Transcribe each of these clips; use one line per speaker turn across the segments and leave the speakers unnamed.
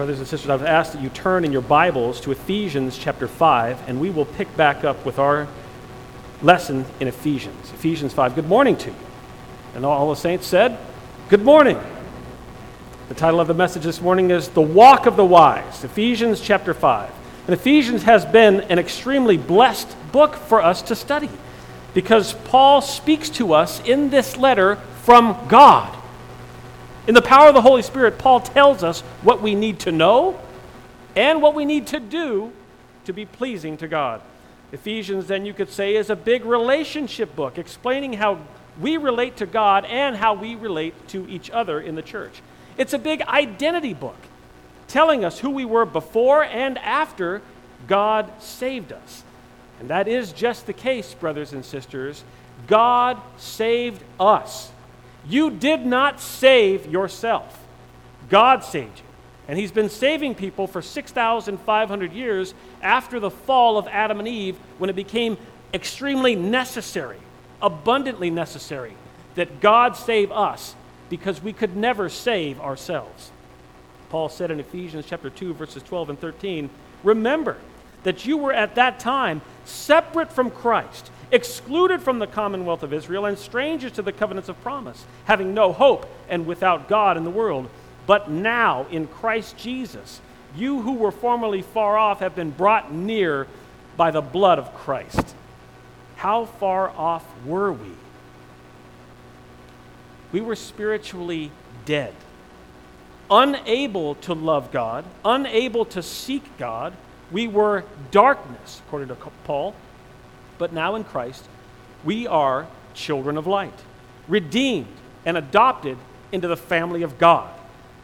Brothers and sisters, I would ask that you turn in your Bibles to Ephesians chapter 5, and we will pick back up with our lesson in Ephesians. Ephesians 5. Good morning to you. And all the saints said, Good morning. The title of the message this morning is The Walk of the Wise, Ephesians chapter 5. And Ephesians has been an extremely blessed book for us to study because Paul speaks to us in this letter from God. In the power of the Holy Spirit, Paul tells us what we need to know and what we need to do to be pleasing to God. Ephesians, then, you could say, is a big relationship book explaining how we relate to God and how we relate to each other in the church. It's a big identity book telling us who we were before and after God saved us. And that is just the case, brothers and sisters. God saved us. You did not save yourself, God saved you. And He's been saving people for 6,500 years after the fall of Adam and Eve when it became extremely necessary, abundantly necessary, that God save us because we could never save ourselves. Paul said in Ephesians chapter 2 verses 12 and 13, "Remember that you were at that time separate from Christ, excluded from the commonwealth of Israel, and strangers to the covenants of promise, having no hope and without God in the world. But now, in Christ Jesus, you who were formerly far off have been brought near by the blood of Christ. How far off were we? We were spiritually dead, unable to love God, unable to seek God we were darkness, according to Paul, but now in Christ, we are children of light, redeemed and adopted into the family of God.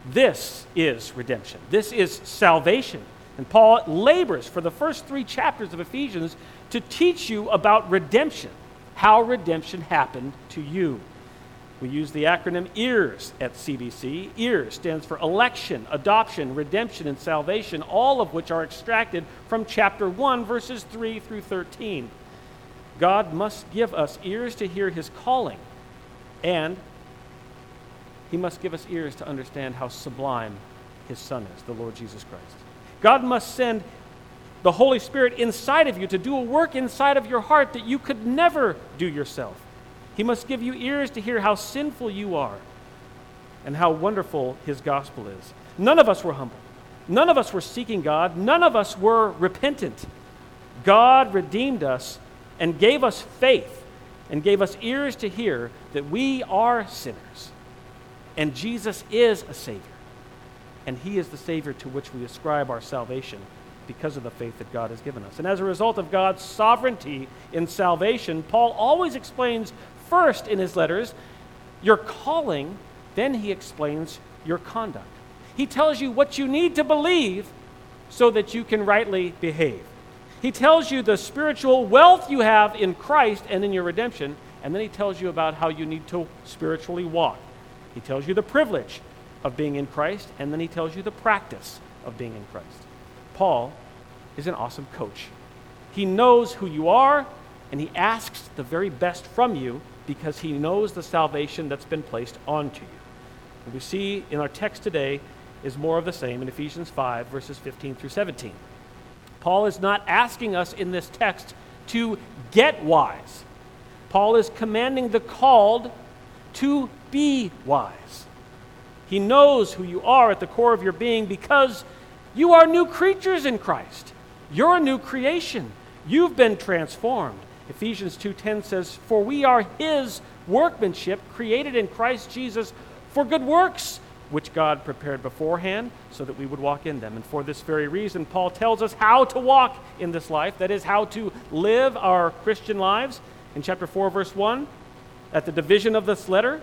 This is redemption. This is salvation. And Paul labors for the first three chapters of Ephesians to teach you about redemption, how redemption happened to you. We use the acronym EARS at CBC. EARS stands for election, adoption, redemption, and salvation, all of which are extracted from chapter 1, verses 3 through 13. God must give us ears to hear his calling, and he must give us ears to understand how sublime his Son is, the Lord Jesus Christ. God must send the Holy Spirit inside of you to do a work inside of your heart that you could never do yourself. He must give you ears to hear how sinful you are and how wonderful his gospel is. None of us were humble. None of us were seeking God. None of us were repentant. God redeemed us and gave us faith and gave us ears to hear that we are sinners. And Jesus is a Savior. And He is the Savior to which we ascribe our salvation because of the faith that God has given us. And as a result of God's sovereignty in salvation, Paul always explains first in his letters your calling, then he explains your conduct. He tells you what you need to believe so that you can rightly behave. He tells you the spiritual wealth you have in Christ and in your redemption, and then he tells you about how you need to spiritually walk. He tells you the privilege of being in Christ, and then he tells you the practice of being in Christ. Paul is an awesome coach. He knows who you are, and he asks the very best from you because he knows the salvation that's been placed onto you. And we see in our text today is more of the same in Ephesians 5, verses 15 through 17. Paul is not asking us in this text to get wise. Paul is commanding the called to be wise. He knows who you are at the core of your being because you are new creatures in Christ. You're a new creation. You've been transformed. Ephesians 2:10 says, "For we are his workmanship, created in Christ Jesus for good works, which God prepared beforehand so that we would walk in them." And for this very reason, Paul tells us how to walk in this life, that is how to live our Christian lives. In chapter 4 verse 1, at the division of this letter,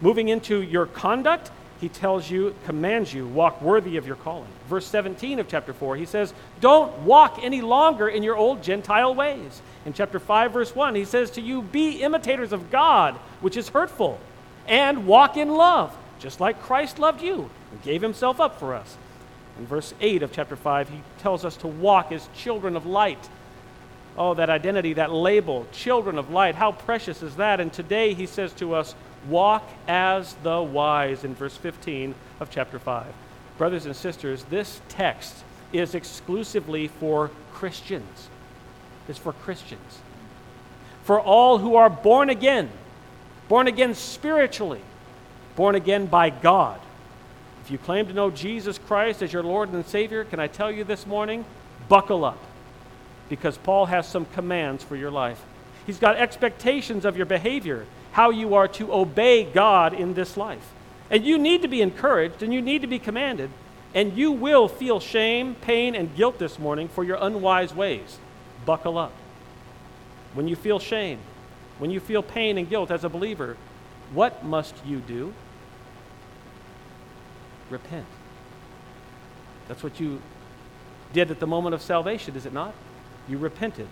moving into your conduct, he tells you, commands you, walk worthy of your calling. Verse 17 of chapter 4, he says, Don't walk any longer in your old Gentile ways. In chapter 5, verse 1, he says to you, Be imitators of God, which is hurtful, and walk in love, just like Christ loved you and gave himself up for us. In verse 8 of chapter 5, he tells us to walk as children of light. Oh, that identity, that label, children of light, how precious is that? And today he says to us, Walk as the wise in verse 15 of chapter 5. Brothers and sisters, this text is exclusively for Christians. It's for Christians. For all who are born again, born again spiritually, born again by God. If you claim to know Jesus Christ as your Lord and Savior, can I tell you this morning? Buckle up. Because Paul has some commands for your life. He's got expectations of your behavior, how you are to obey God in this life. And you need to be encouraged and you need to be commanded. And you will feel shame, pain, and guilt this morning for your unwise ways. Buckle up. When you feel shame, when you feel pain and guilt as a believer, what must you do? Repent. That's what you did at the moment of salvation, is it not? You repented.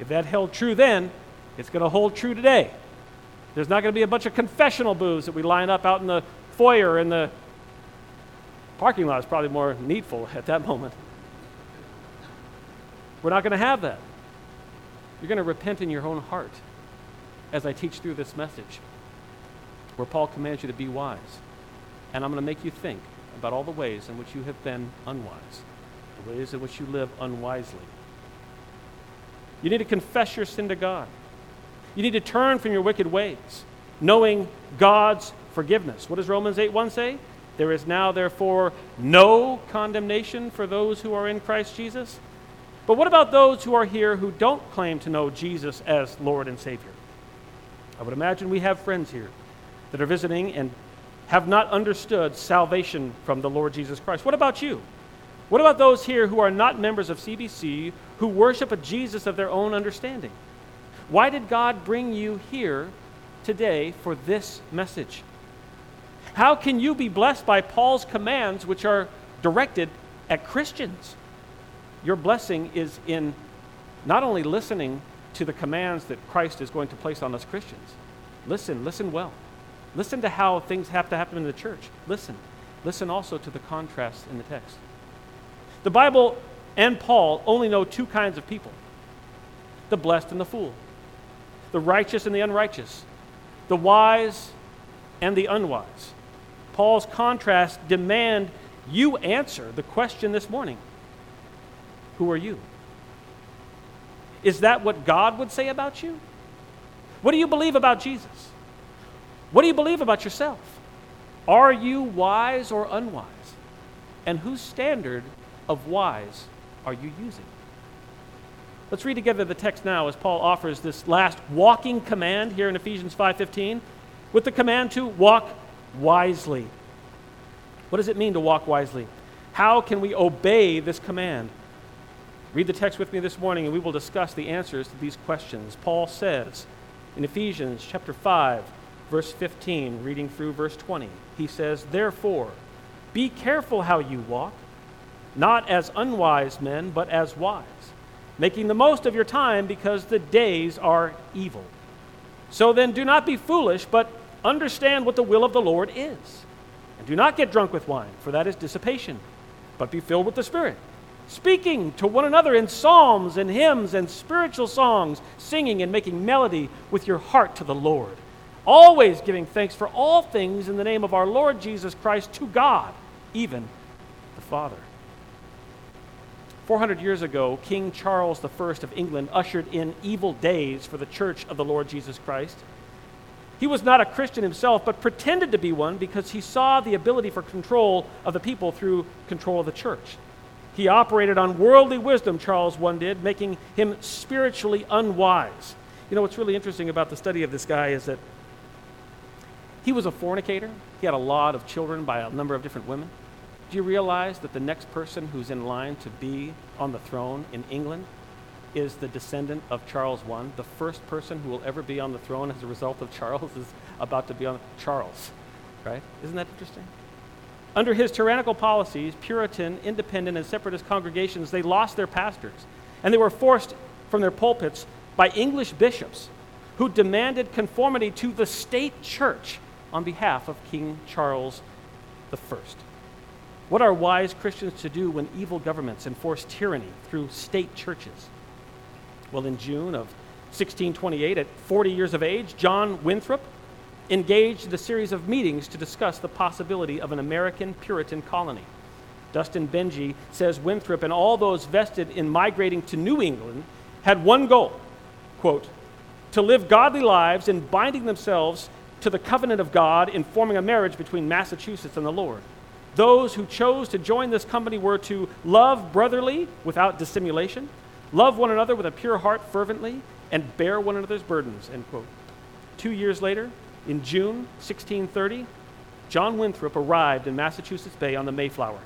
If that held true then, it's going to hold true today. There's not going to be a bunch of confessional booths that we line up out in the foyer in the parking lot is probably more needful at that moment. We're not going to have that. You're going to repent in your own heart as I teach through this message, where Paul commands you to be wise. And I'm going to make you think about all the ways in which you have been unwise, the ways in which you live unwisely. You need to confess your sin to God. You need to turn from your wicked ways, knowing God's forgiveness. What does Romans 8 1 say? There is now, therefore, no condemnation for those who are in Christ Jesus. But what about those who are here who don't claim to know Jesus as Lord and Savior? I would imagine we have friends here that are visiting and have not understood salvation from the Lord Jesus Christ. What about you? What about those here who are not members of CBC who worship a Jesus of their own understanding? Why did God bring you here today for this message? How can you be blessed by Paul's commands, which are directed at Christians? Your blessing is in not only listening to the commands that Christ is going to place on us Christians, listen, listen well. Listen to how things have to happen in the church. Listen. Listen also to the contrast in the text. The Bible and Paul only know two kinds of people the blessed and the fool, the righteous and the unrighteous, the wise and the unwise. Paul's contrasts demand you answer the question this morning Who are you? Is that what God would say about you? What do you believe about Jesus? What do you believe about yourself? Are you wise or unwise? And whose standard of wise are you using? Let's read together the text now as Paul offers this last walking command here in Ephesians 5:15 with the command to walk wisely. What does it mean to walk wisely? How can we obey this command? Read the text with me this morning and we will discuss the answers to these questions. Paul says in Ephesians chapter 5 verse 15, reading through verse 20. He says, Therefore, be careful how you walk, not as unwise men, but as wise, making the most of your time because the days are evil. So then, do not be foolish, but understand what the will of the Lord is. And do not get drunk with wine, for that is dissipation, but be filled with the Spirit, speaking to one another in psalms and hymns and spiritual songs, singing and making melody with your heart to the Lord always giving thanks for all things in the name of our Lord Jesus Christ to God, even the Father. 400 years ago, King Charles I of England ushered in evil days for the church of the Lord Jesus Christ. He was not a Christian himself, but pretended to be one because he saw the ability for control of the people through control of the church. He operated on worldly wisdom, Charles I did, making him spiritually unwise. You know what's really interesting about the study of this guy is that he was a fornicator. He had a lot of children by a number of different women. Do you realize that the next person who's in line to be on the throne in England is the descendant of Charles I? The first person who will ever be on the throne as a result of Charles is about to be on Charles, right? Isn't that interesting? Under his tyrannical policies, Puritan, independent, and separatist congregations, they lost their pastors, and they were forced from their pulpits by English bishops who demanded conformity to the state church on behalf of King Charles I. What are wise Christians to do when evil governments enforce tyranny through state churches? Well, in June of 1628, at 40 years of age, John Winthrop engaged in a series of meetings to discuss the possibility of an American Puritan colony. Dustin Benge, says Winthrop and all those vested in migrating to New England had one goal quote, to live godly lives in binding themselves to the covenant of God in forming a marriage between Massachusetts and the Lord. Those who chose to join this company were to love brotherly without dissimulation, love one another with a pure heart fervently, and bear one another's burdens. End quote. Two years later, in June 1630, John Winthrop arrived in Massachusetts Bay on the Mayflower.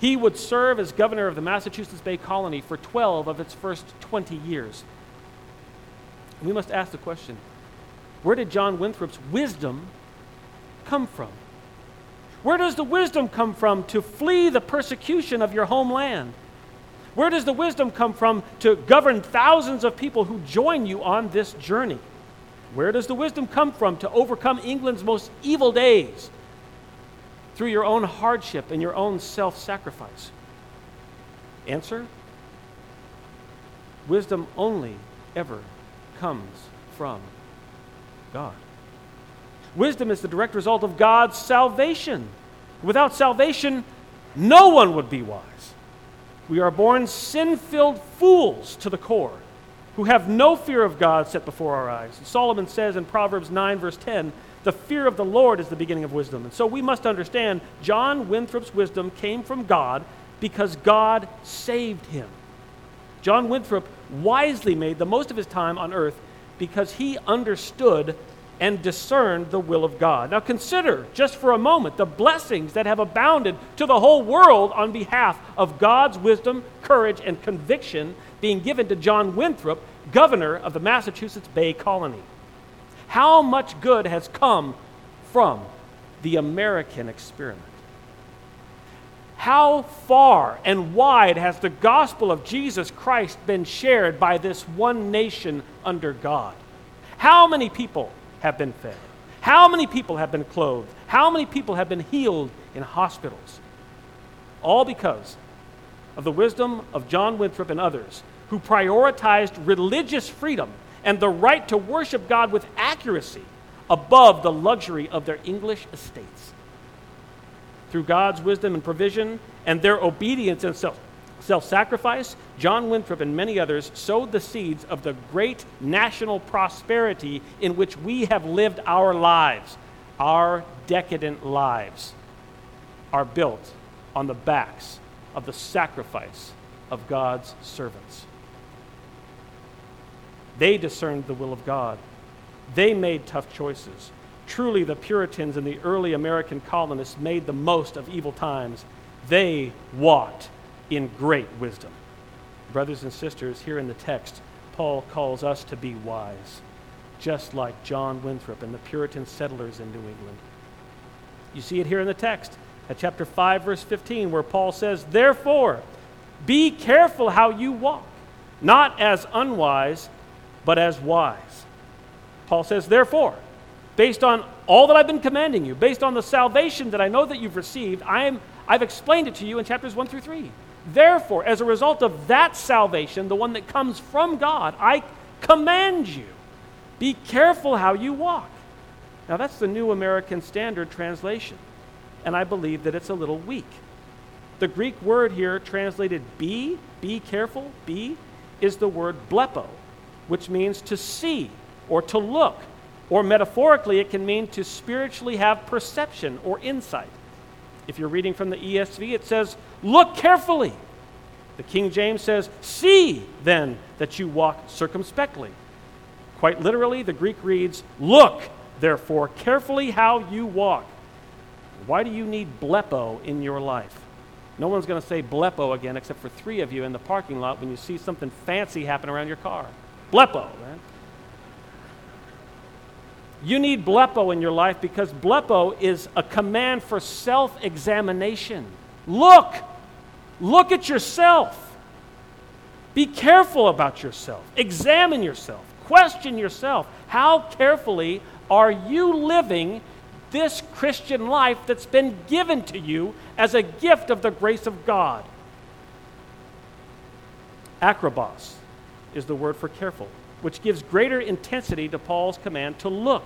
He would serve as governor of the Massachusetts Bay Colony for 12 of its first 20 years. We must ask the question where did John Winthrop's wisdom come from? Where does the wisdom come from to flee the persecution of your homeland? Where does the wisdom come from to govern thousands of people who join you on this journey? Where does the wisdom come from to overcome England's most evil days through your own hardship and your own self sacrifice? Answer Wisdom only ever comes from God. Wisdom is the direct result of God's salvation. Without salvation, no one would be wise. We are born sin filled fools to the core who have no fear of God set before our eyes. Solomon says in Proverbs 9, verse 10, the fear of the Lord is the beginning of wisdom. And so we must understand John Winthrop's wisdom came from God because God saved him. John Winthrop wisely made the most of his time on earth because he understood and discerned the will of God. Now consider just for a moment the blessings that have abounded to the whole world on behalf of God's wisdom, courage, and conviction being given to John Winthrop, governor of the Massachusetts Bay Colony. How much good has come from the American experiment? How far and wide has the gospel of Jesus Christ been shared by this one nation under God? How many people have been fed? How many people have been clothed? How many people have been healed in hospitals? All because of the wisdom of John Winthrop and others who prioritized religious freedom and the right to worship God with accuracy above the luxury of their English estates. Through God's wisdom and provision and their obedience and self self sacrifice, John Winthrop and many others sowed the seeds of the great national prosperity in which we have lived our lives. Our decadent lives are built on the backs of the sacrifice of God's servants. They discerned the will of God. They made tough choices. Truly, the Puritans and the early American colonists made the most of evil times. They walked in great wisdom. Brothers and sisters, here in the text, Paul calls us to be wise, just like John Winthrop and the Puritan settlers in New England. You see it here in the text at chapter 5, verse 15, where Paul says, Therefore, be careful how you walk, not as unwise, but as wise. Paul says, Therefore, based on all that I've been commanding you, based on the salvation that I know that you've received, I am, I've explained it to you in chapters 1 through 3. Therefore, as a result of that salvation, the one that comes from God, I command you be careful how you walk. Now, that's the New American Standard Translation, and I believe that it's a little weak. The Greek word here translated be, be careful, be, is the word blepo, which means to see or to look, or metaphorically, it can mean to spiritually have perception or insight. If you're reading from the ESV, it says, Look carefully. The King James says, See then that you walk circumspectly. Quite literally, the Greek reads, Look, therefore, carefully how you walk. Why do you need blepo in your life? No one's going to say blepo again except for three of you in the parking lot when you see something fancy happen around your car. Blepo, man. You need blepo in your life because blepo is a command for self examination. Look, look at yourself. Be careful about yourself. Examine yourself. Question yourself. How carefully are you living this Christian life that's been given to you as a gift of the grace of God? Akribos is the word for careful which gives greater intensity to Paul's command to look.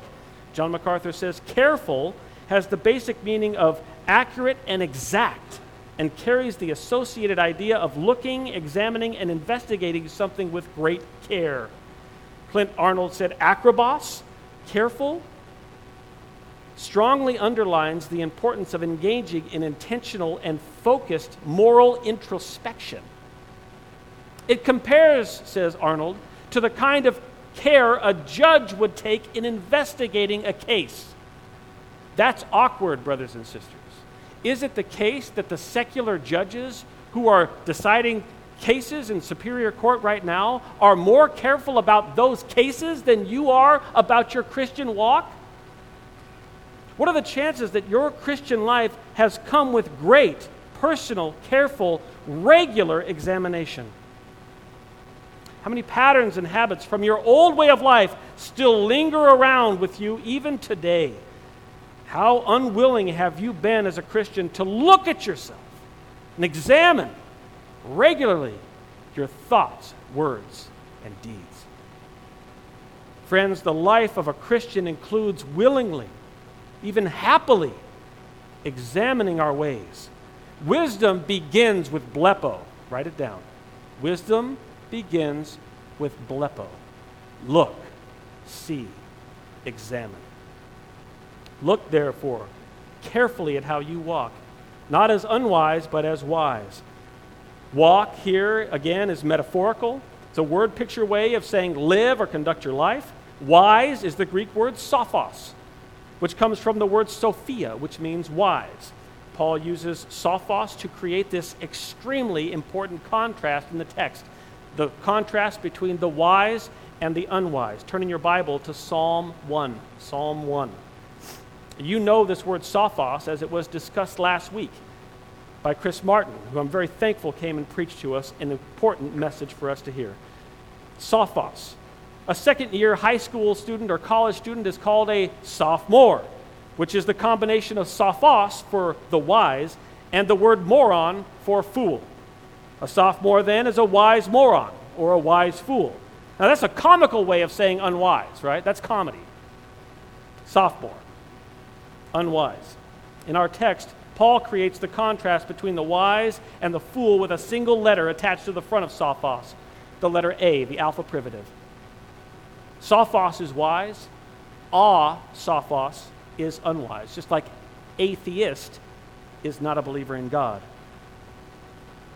John MacArthur says, careful has the basic meaning of accurate and exact. and carries the associated idea of looking, examining, and investigating something with great care. Clint Arnold said, akribos, careful, strongly underlines the importance of engaging in intentional and focused moral introspection. It compares, says Arnold, to the kind of care a judge would take in investigating a case. That's awkward, brothers and sisters. Is it the case that the secular judges who are deciding cases in Superior Court right now are more careful about those cases than you are about your Christian walk? What are the chances that your Christian life has come with great, personal, careful, regular examination? How many patterns and habits from your old way of life still linger around with you even today? How unwilling have you been as a Christian to look at yourself and examine regularly your thoughts, words, and deeds? Friends, the life of a Christian includes willingly, even happily, examining our ways. Wisdom begins with blepo. Write it down. Wisdom begins with blepo. Look, see, examine. Look, therefore, carefully at how you walk, not as unwise, but as wise. Walk here, again, is metaphorical. It's a word picture way of saying live or conduct your life. Wise is the Greek word sophos, which comes from the word sophia, which means wise. Paul uses sophos to create this extremely important contrast in the text the contrast between the wise and the unwise. Turn in your Bible to Psalm 1. Psalm 1. You know this word sophos as it was discussed last week by Chris Martin, who I'm very thankful came and preached to us an important message for us to hear. Sophos. A second year high school student or college student is called a sophomore, which is the combination of sophos for the wise and the word moron for fool. A sophomore then is a wise moron or a wise fool. Now that's a comical way of saying unwise, right? That's comedy. Sophomore unwise. In our text, Paul creates the contrast between the wise and the fool with a single letter attached to the front of sophos, the letter A, the alpha privative. Sophos is wise, ah, sophos is unwise, just like atheist is not a believer in God.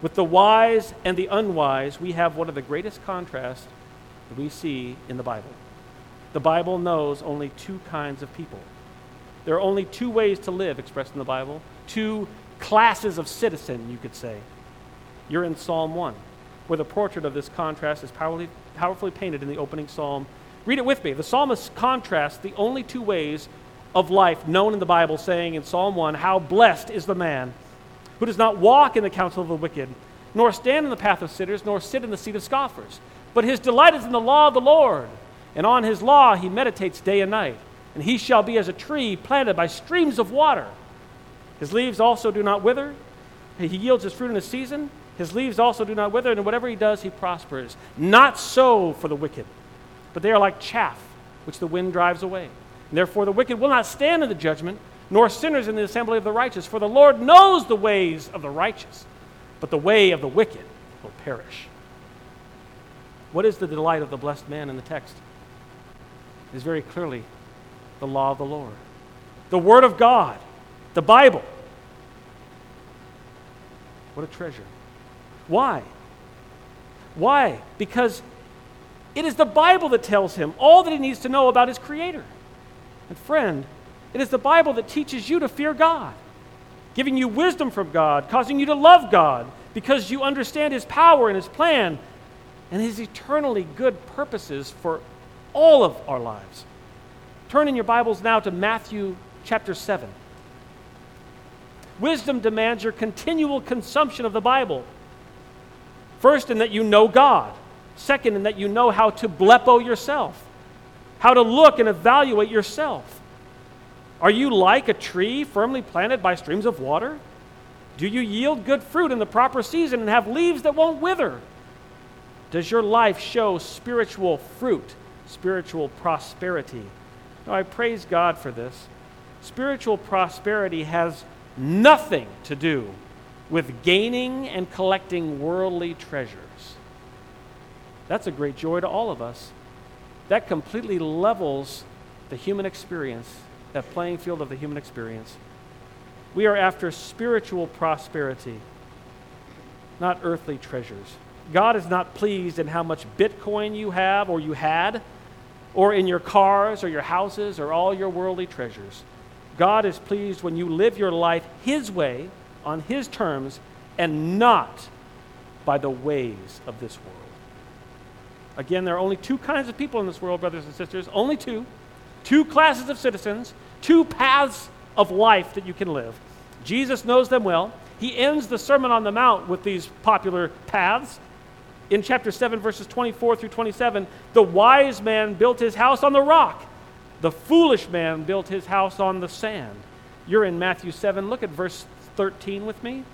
With the wise and the unwise, we have one of the greatest contrasts that we see in the Bible. The Bible knows only two kinds of people there are only two ways to live expressed in the Bible, two classes of citizen, you could say. You're in Psalm 1, where the portrait of this contrast is powerfully, powerfully painted in the opening psalm. Read it with me. The psalmist contrasts the only two ways of life known in the Bible, saying in Psalm 1, How blessed is the man who does not walk in the counsel of the wicked, nor stand in the path of sinners, nor sit in the seat of scoffers. But his delight is in the law of the Lord, and on his law he meditates day and night and he shall be as a tree planted by streams of water. His leaves also do not wither. He yields his fruit in the season. His leaves also do not wither, and whatever he does, he prospers. Not so for the wicked, but they are like chaff, which the wind drives away. And therefore, the wicked will not stand in the judgment, nor sinners in the assembly of the righteous. For the Lord knows the ways of the righteous, but the way of the wicked will perish. What is the delight of the blessed man in the text? It is very clearly the law of the Lord, the Word of God, the Bible. What a treasure. Why? Why? Because it is the Bible that tells him all that he needs to know about his Creator. And friend, it is the Bible that teaches you to fear God, giving you wisdom from God, causing you to love God because you understand His power and His plan and His eternally good purposes for all of our lives. Turn in your Bibles now to Matthew chapter 7. Wisdom demands your continual consumption of the Bible. First, in that you know God. Second, in that you know how to blepo yourself, how to look and evaluate yourself. Are you like a tree firmly planted by streams of water? Do you yield good fruit in the proper season and have leaves that won't wither? Does your life show spiritual fruit, spiritual prosperity? Now, I praise God for this. Spiritual prosperity has nothing to do with gaining and collecting worldly treasures. That's a great joy to all of us. That completely levels the human experience, that playing field of the human experience. We are after spiritual prosperity, not earthly treasures. God is not pleased in how much Bitcoin you have or you had, or in your cars or your houses or all your worldly treasures. God is pleased when you live your life His way, on His terms, and not by the ways of this world. Again, there are only two kinds of people in this world, brothers and sisters, only two. Two classes of citizens, two paths of life that you can live. Jesus knows them well. He ends the Sermon on the Mount with these popular paths. In chapter 7, verses 24 through 27, the wise man built his house on the rock, the foolish man built his house on the sand. You're in Matthew 7. Look at verse 13 with me.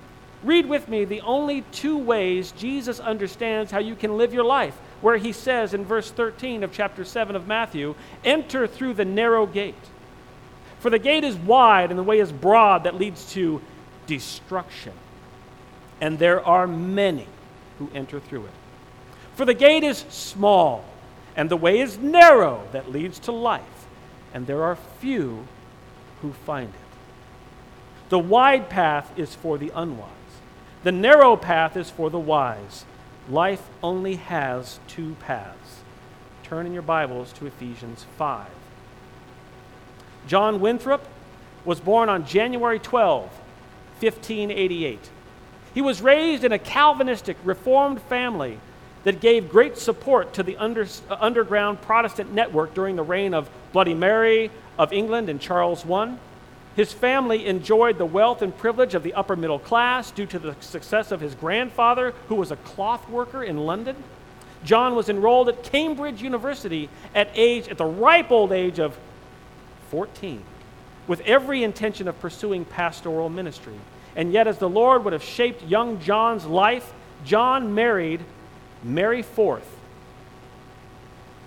Read with me the only two ways Jesus understands how you can live your life, where he says in verse 13 of chapter 7 of Matthew, Enter through the narrow gate. For the gate is wide and the way is broad that leads to destruction. And there are many who enter through it. For the gate is small and the way is narrow that leads to life, and there are few who find it. The wide path is for the unwise, the narrow path is for the wise. Life only has two paths. Turn in your Bibles to Ephesians 5. John Winthrop was born on January 12, 1588. He was raised in a Calvinistic Reformed family that gave great support to the under, uh, underground Protestant network during the reign of Bloody Mary of England and Charles I. His family enjoyed the wealth and privilege of the upper middle class due to the success of his grandfather, who was a cloth worker in London. John was enrolled at Cambridge University at age at the ripe old age of 14, with every intention of pursuing pastoral ministry. And yet, as the Lord would have shaped young John's life, John married Mary Forth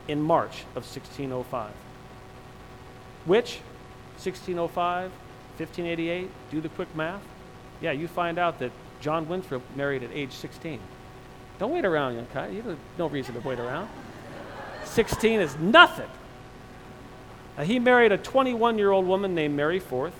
in March of 1605. Which, 1605, 1588, do the quick math. Yeah, you find out that John Winthrop married at age 16. Don't wait around, young guy. You have no reason to wait around. 16 is nothing. Now, he married a 21 year old woman named Mary Forth,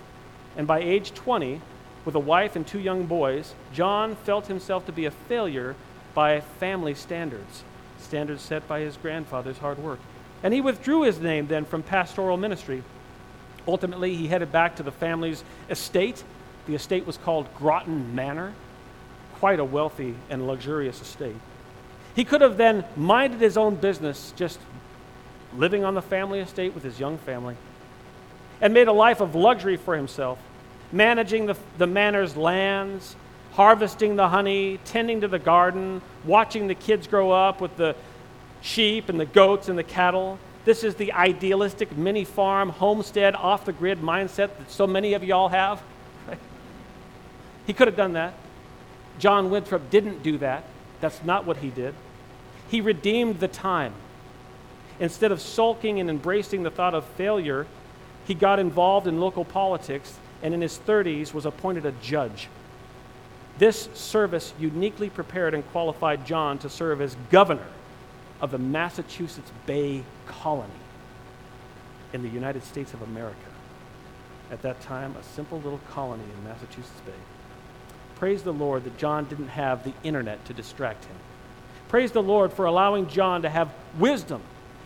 and by age 20, with a wife and two young boys, John felt himself to be a failure by family standards, standards set by his grandfather's hard work. And he withdrew his name then from pastoral ministry. Ultimately, he headed back to the family's estate. The estate was called Groton Manor, quite a wealthy and luxurious estate. He could have then minded his own business, just living on the family estate with his young family, and made a life of luxury for himself, managing the, the manor's lands, harvesting the honey, tending to the garden, watching the kids grow up with the sheep and the goats and the cattle. This is the idealistic mini farm, homestead, off the grid mindset that so many of y'all have. He could have done that. John Winthrop didn't do that. That's not what he did. He redeemed the time. Instead of sulking and embracing the thought of failure, he got involved in local politics and in his 30s was appointed a judge. This service uniquely prepared and qualified John to serve as governor of the Massachusetts Bay Colony in the United States of America. At that time, a simple little colony in Massachusetts Bay. Praise the Lord that John didn't have the internet to distract him. Praise the Lord for allowing John to have wisdom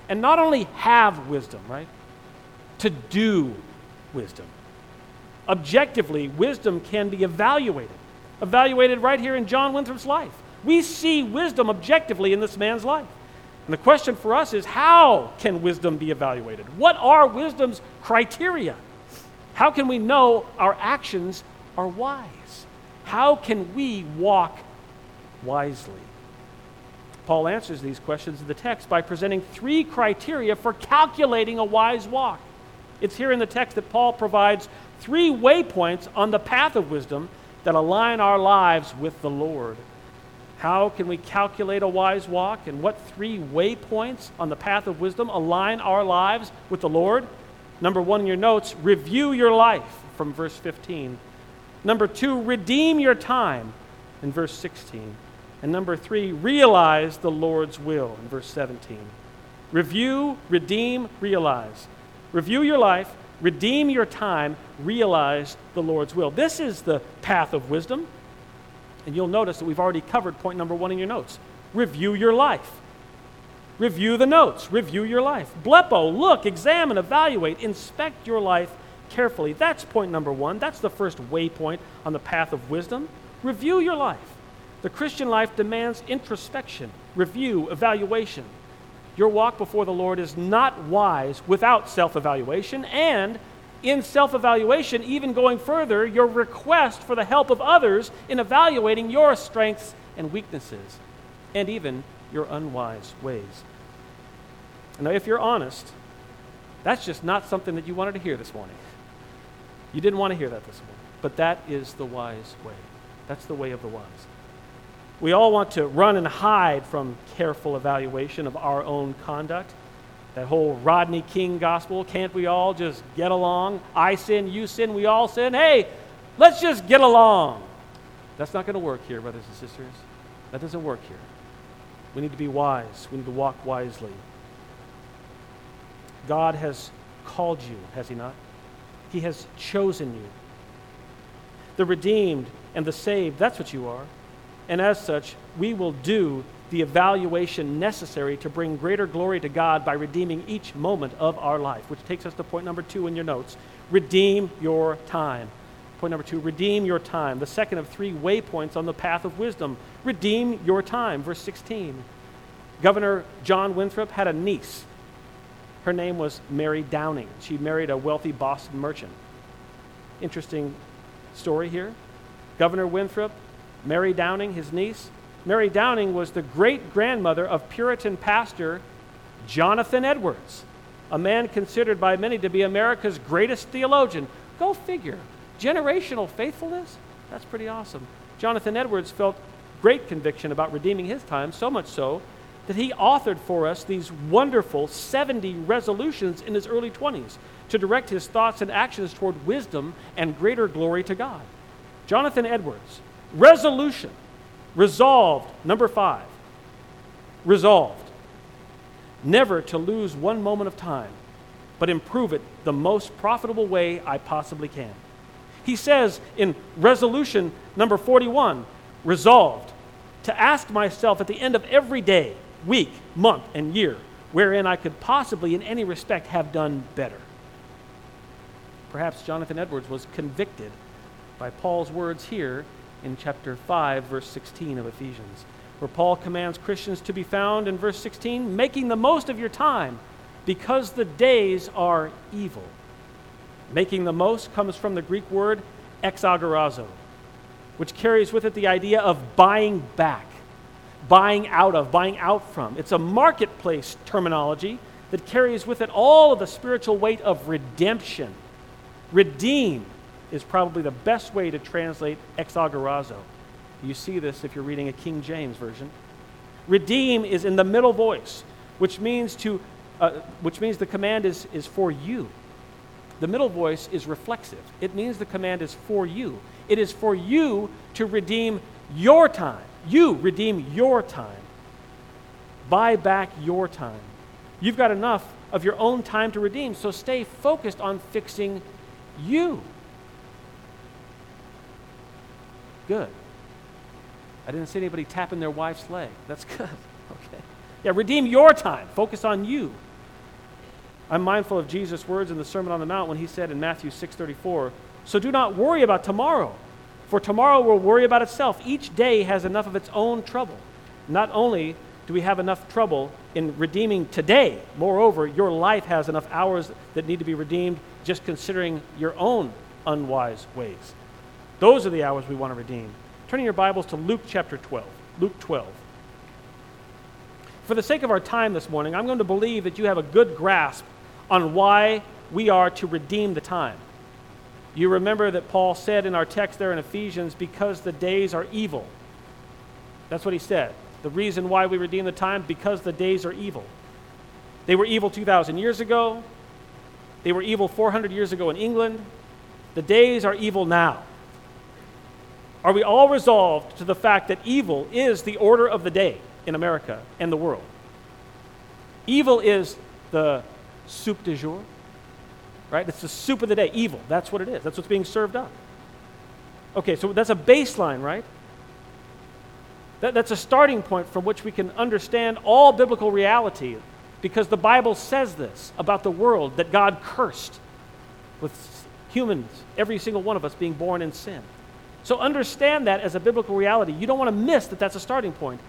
and not only have wisdom, right? To do wisdom. Objectively, wisdom can be evaluated. Evaluated right here in John Winthrop's life. We see wisdom objectively in this man's life. And the question for us is how can wisdom be evaluated? What are wisdom's criteria? How can we know our actions are wise? How can we walk wisely? Paul answers these questions in the text by presenting three criteria for calculating a wise walk. It's here in the text that Paul provides three waypoints on the path of wisdom that align our lives with the Lord. How can we calculate a wise walk? And what three waypoints on the path of wisdom align our lives with the Lord? Number one in your notes, review your life from verse 15 Number two, redeem your time in verse 16. And number three, realize the Lord's will in verse 17. Review, redeem, realize. Review your life, redeem your time, realize the Lord's will. This is the path of wisdom. And you'll notice that we've already covered point number one in your notes. Review your life. Review the notes. Review your life. Blepo, look, examine, evaluate, inspect your life carefully. That's point number one. That's the first waypoint on the path of wisdom. Review your life. The Christian life demands introspection, review, evaluation. Your walk before the Lord is not wise without self evaluation, and in self evaluation, even going further, your request for the help of others in evaluating your strengths and weaknesses, and even your unwise ways. Now, if you're honest, that's just not something that you wanted to hear this morning. You didn't want to hear that this morning, but that is the wise way. That's the way of the wise. We all want to run and hide from careful evaluation of our own conduct. That whole Rodney King gospel, can't we all just get along? I sin, you sin, we all sin. Hey, let's just get along. That's not going to work here, brothers and sisters. That doesn't work here. We need to be wise, we need to walk wisely. God has called you, has He not? He has chosen you. The redeemed and the saved, that's what you are. And as such, we will do the evaluation necessary to bring greater glory to God by redeeming each moment of our life, which takes us to point number two in your notes. Redeem your time. Point number two, redeem your time. The second of three waypoints on the path of wisdom. Redeem your time. Verse 16. Governor John Winthrop had a niece. Her name was Mary Downing. She married a wealthy Boston merchant. Interesting story here. Governor Winthrop, Mary Downing, his niece. Mary Downing was the great grandmother of Puritan pastor Jonathan Edwards, a man considered by many to be America's greatest theologian. Go figure. Generational faithfulness? That's pretty awesome. Jonathan Edwards felt great conviction about redeeming his time, so much so that he authored for us these wonderful 70 resolutions in his early 20s to direct his thoughts and actions toward wisdom and greater glory to God. Jonathan Edwards, resolution, resolved, number five, resolved, never to lose one moment of time, but improve it the most profitable way I possibly can. He says in resolution number 41, resolved, to ask myself at the end of every day, week, month, and year wherein I could possibly, in any respect, have done better. Perhaps Jonathan Edwards was convicted by Paul's words here in chapter 5, verse 16 of Ephesians, where Paul commands Christians to be found in verse 16, making the most of your time because the days are evil. Making the most comes from the Greek word exagorazo, which carries with it the idea of buying back, buying out of, buying out from. It's a marketplace terminology that carries with it all of the spiritual weight of redemption. Redeem is probably the best way to translate exagorazo. You see this if you're reading a King James version. Redeem is in the middle voice, which means to uh, which means the command is, is for you. The middle voice is reflexive. It means the command is for you. It is for you to redeem your time. You redeem your time. Buy back your time. You've got enough of your own time to redeem, so stay focused on fixing you. Good. I didn't see anybody tapping their wife's leg. That's good. Okay. Yeah, redeem your time. Focus on you. I'm mindful of Jesus' words in the Sermon on the Mount when he said in Matthew 6:34, "So do not worry about tomorrow, for tomorrow will worry about itself. Each day has enough of its own trouble." Not only do we have enough trouble in redeeming today, moreover, your life has enough hours that need to be redeemed just considering your own unwise ways. Those are the hours we want to redeem. Turning your Bibles to Luke chapter 12. Luke 12. For the sake of our time this morning, I'm going to believe that you have a good grasp on why we are to redeem the time. You remember that Paul said in our text there in Ephesians, because the days are evil. That's what he said. The reason why we redeem the time, because the days are evil. They were evil 2,000 years ago. They were evil 400 years ago in England. The days are evil now. Are we all resolved to the fact that evil is the order of the day in America and the world? Evil is the soup du jour, right? It's the soup of the day. Evil. That's what it is. That's what's being served up. Okay, so that's a baseline, right? That, that's a starting point from which we can understand all biblical reality because the Bible says this about the world that God cursed with humans, every single one of us being born in sin. So understand that as a biblical reality. You don't want to miss that that's a starting point.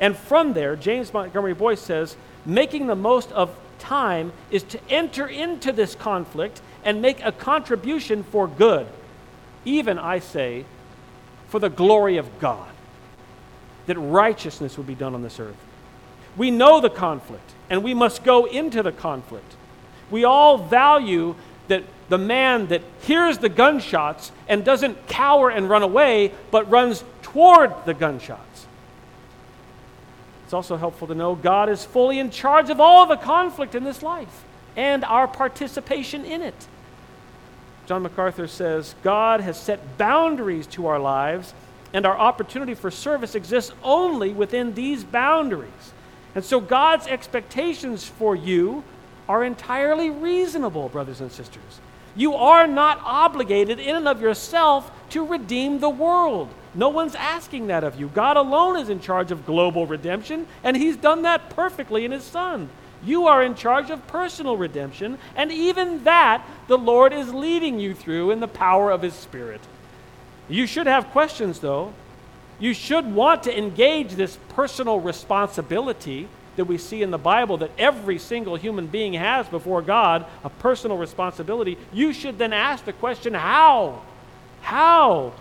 And from there, James Montgomery Boice says, making the most of time is to enter into this conflict and make a contribution for good. Even, I say, for the glory of God, that righteousness would be done on this earth. We know the conflict, and we must go into the conflict. We all value that the man that hears the gunshots and doesn't cower and run away, but runs toward the gunshots. It's also helpful to know God is fully in charge of all the conflict in this life and our participation in it. John MacArthur says God has set boundaries to our lives, and our opportunity for service exists only within these boundaries. And so God's expectations for you are entirely reasonable, brothers and sisters. You are not obligated in and of yourself to redeem the world. No one's asking that of you. God alone is in charge of global redemption, and He's done that perfectly in His Son. You are in charge of personal redemption, and even that the Lord is leading you through in the power of His Spirit. You should have questions, though. You should want to engage this personal responsibility that we see in the Bible that every single human being has before God, a personal responsibility, you should then ask the question how? How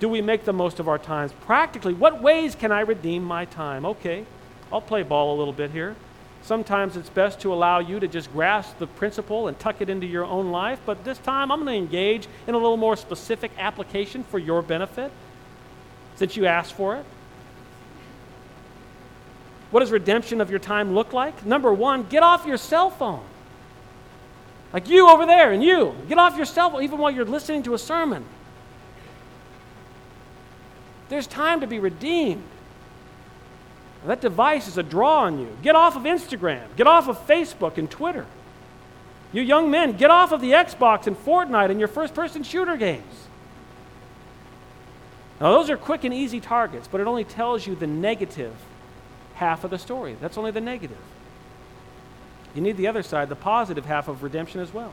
do we make the most of our times? Practically, what ways can I redeem my time? Okay, I'll play ball a little bit here. Sometimes it's best to allow you to just grasp the principle and tuck it into your own life, but this time I'm going to engage in a little more specific application for your benefit since you asked for it. What does redemption of your time look like? Number one, get off your cell phone. Like you over there and you. Get off your cell phone even while you're listening to a sermon. There's time to be redeemed. That device is a draw on you. Get off of Instagram. Get off of Facebook and Twitter. You young men, get off of the Xbox and Fortnite and your first person shooter games. Now, those are quick and easy targets, but it only tells you the negative half of the story. That's only the negative. You need the other side, the positive half of redemption as well.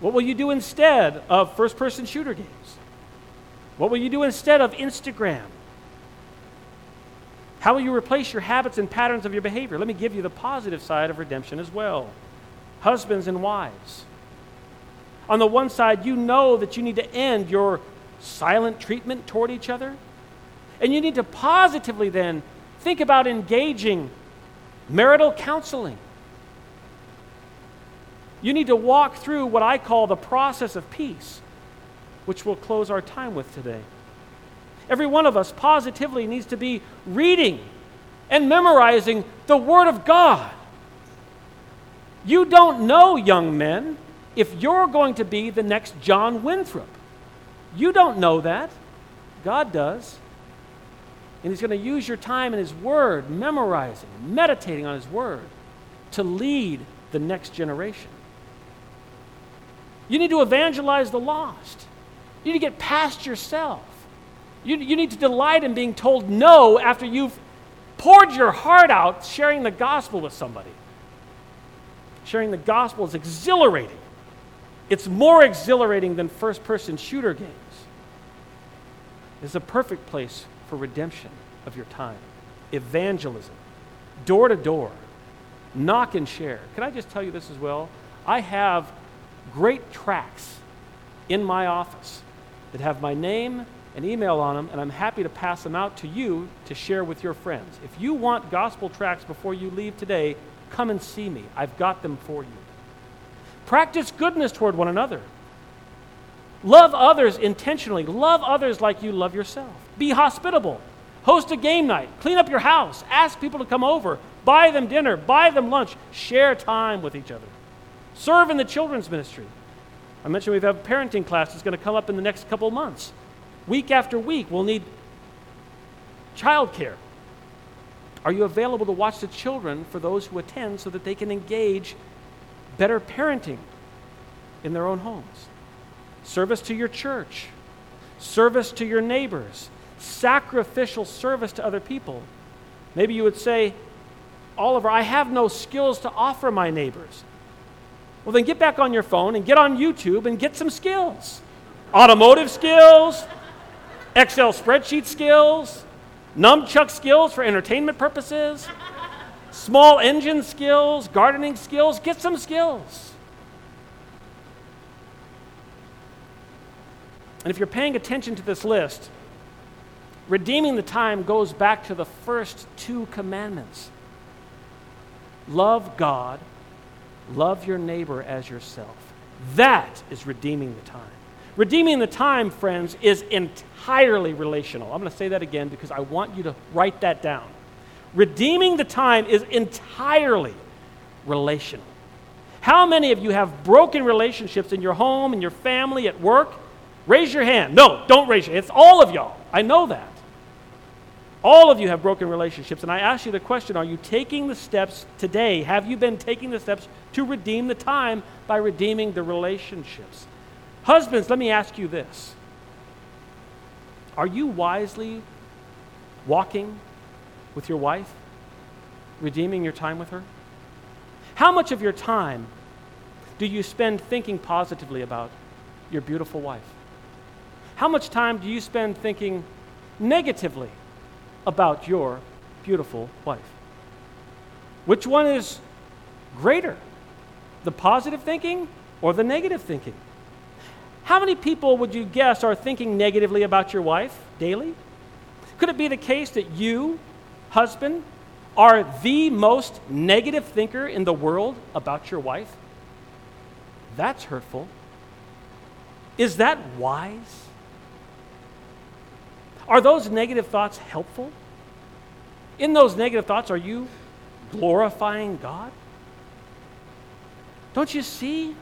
What will you do instead of first person shooter games? What will you do instead of Instagram? How will you replace your habits and patterns of your behavior? Let me give you the positive side of redemption as well. Husbands and wives. On the one side, you know that you need to end your silent treatment toward each other. And you need to positively then think about engaging marital counseling. You need to walk through what I call the process of peace, which we'll close our time with today. Every one of us positively needs to be reading and memorizing the Word of God. You don't know, young men, if you're going to be the next John Winthrop. You don't know that. God does. And He's going to use your time in His Word, memorizing, meditating on His Word, to lead the next generation. You need to evangelize the lost. You need to get past yourself. You, you need to delight in being told no after you've poured your heart out sharing the gospel with somebody. Sharing the gospel is exhilarating. It's more exhilarating than first person shooter games. It's a perfect place for redemption of your time. Evangelism, door to door, knock and share. Can I just tell you this as well? I have great tracts in my office that have my name and email on them, and I'm happy to pass them out to you to share with your friends. If you want gospel tracts before you leave today, come and see me. I've got them for you. Practice goodness toward one another. Love others intentionally. Love others like you love yourself. Be hospitable. Host a game night. Clean up your house. Ask people to come over. Buy them dinner. Buy them lunch. Share time with each other. Serve in the children's ministry. I mentioned we have a parenting class that's going to come up in the next couple months. week after week we'll need childcare. Are you available to watch the children for those who attend so that they can engage better parenting in their own homes? Service to your church, service to your neighbors, sacrificial service to other people. Maybe you would say, Oliver, I have no skills to offer my neighbors. Well, then get back on your phone and get on YouTube and get some skills automotive skills, Excel spreadsheet skills, nunchuck skills for entertainment purposes, small engine skills, gardening skills. Get some skills. And if you're paying attention to this list, redeeming the time goes back to the first two commandments love God Love your neighbor as yourself. That is redeeming the time. Redeeming the time, friends, is entirely relational. I'm going to say that again because I want you to write that down. Redeeming the time is entirely relational. How many of you have broken relationships in your home, in your family, at work? Raise your hand. No, don't raise your hand. It's all of y'all. I know that. All of you have broken relationships, and I ask you the question are you taking the steps today? Have you been taking the steps to redeem the time by redeeming the relationships? Husbands, let me ask you this Are you wisely walking with your wife, redeeming your time with her? How much of your time do you spend thinking positively about your beautiful wife? How much time do you spend thinking negatively about your beautiful wife? Which one is greater, the positive thinking or the negative thinking? How many people would you guess are thinking negatively about your wife daily? Could it be the case that you, husband, are the most negative thinker in the world about your wife? That's hurtful. Is that wise? Are those negative thoughts helpful? In those negative thoughts, are you glorifying God? Don't you see?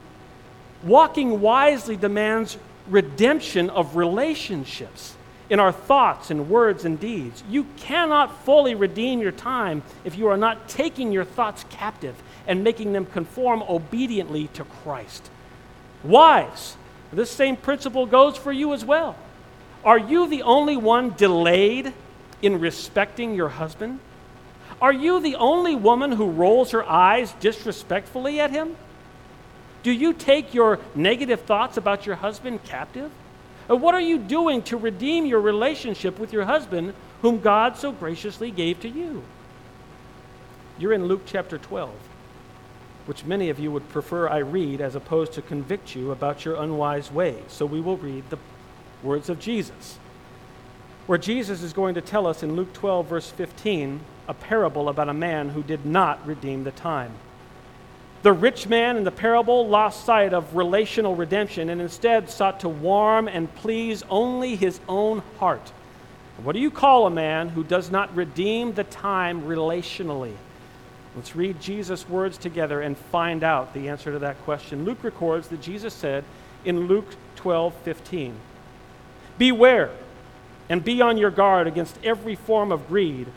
Walking wisely demands redemption of relationships in our thoughts and words and deeds. You cannot fully redeem your time if you are not taking your thoughts captive and making them conform obediently to Christ. Wives, this same principle goes for you as well. Are you the only one delayed in respecting your husband? Are you the only woman who rolls her eyes disrespectfully at him? Do you take your negative thoughts about your husband captive? Or what are you doing to redeem your relationship with your husband, whom God so graciously gave to you? You're in Luke chapter 12, which many of you would prefer I read as opposed to convict you about your unwise ways. So we will read the words of Jesus, where Jesus is going to tell us in Luke 12, verse 15, a parable about a man who did not redeem the time. The rich man in the parable lost sight of relational redemption and instead sought to warm and please only his own heart. What do you call a man who does not redeem the time relationally? Let's read Jesus' words together and find out the answer to that question. Luke records that Jesus said in Luke 12 15, Beware and be on your guard against every form of greed,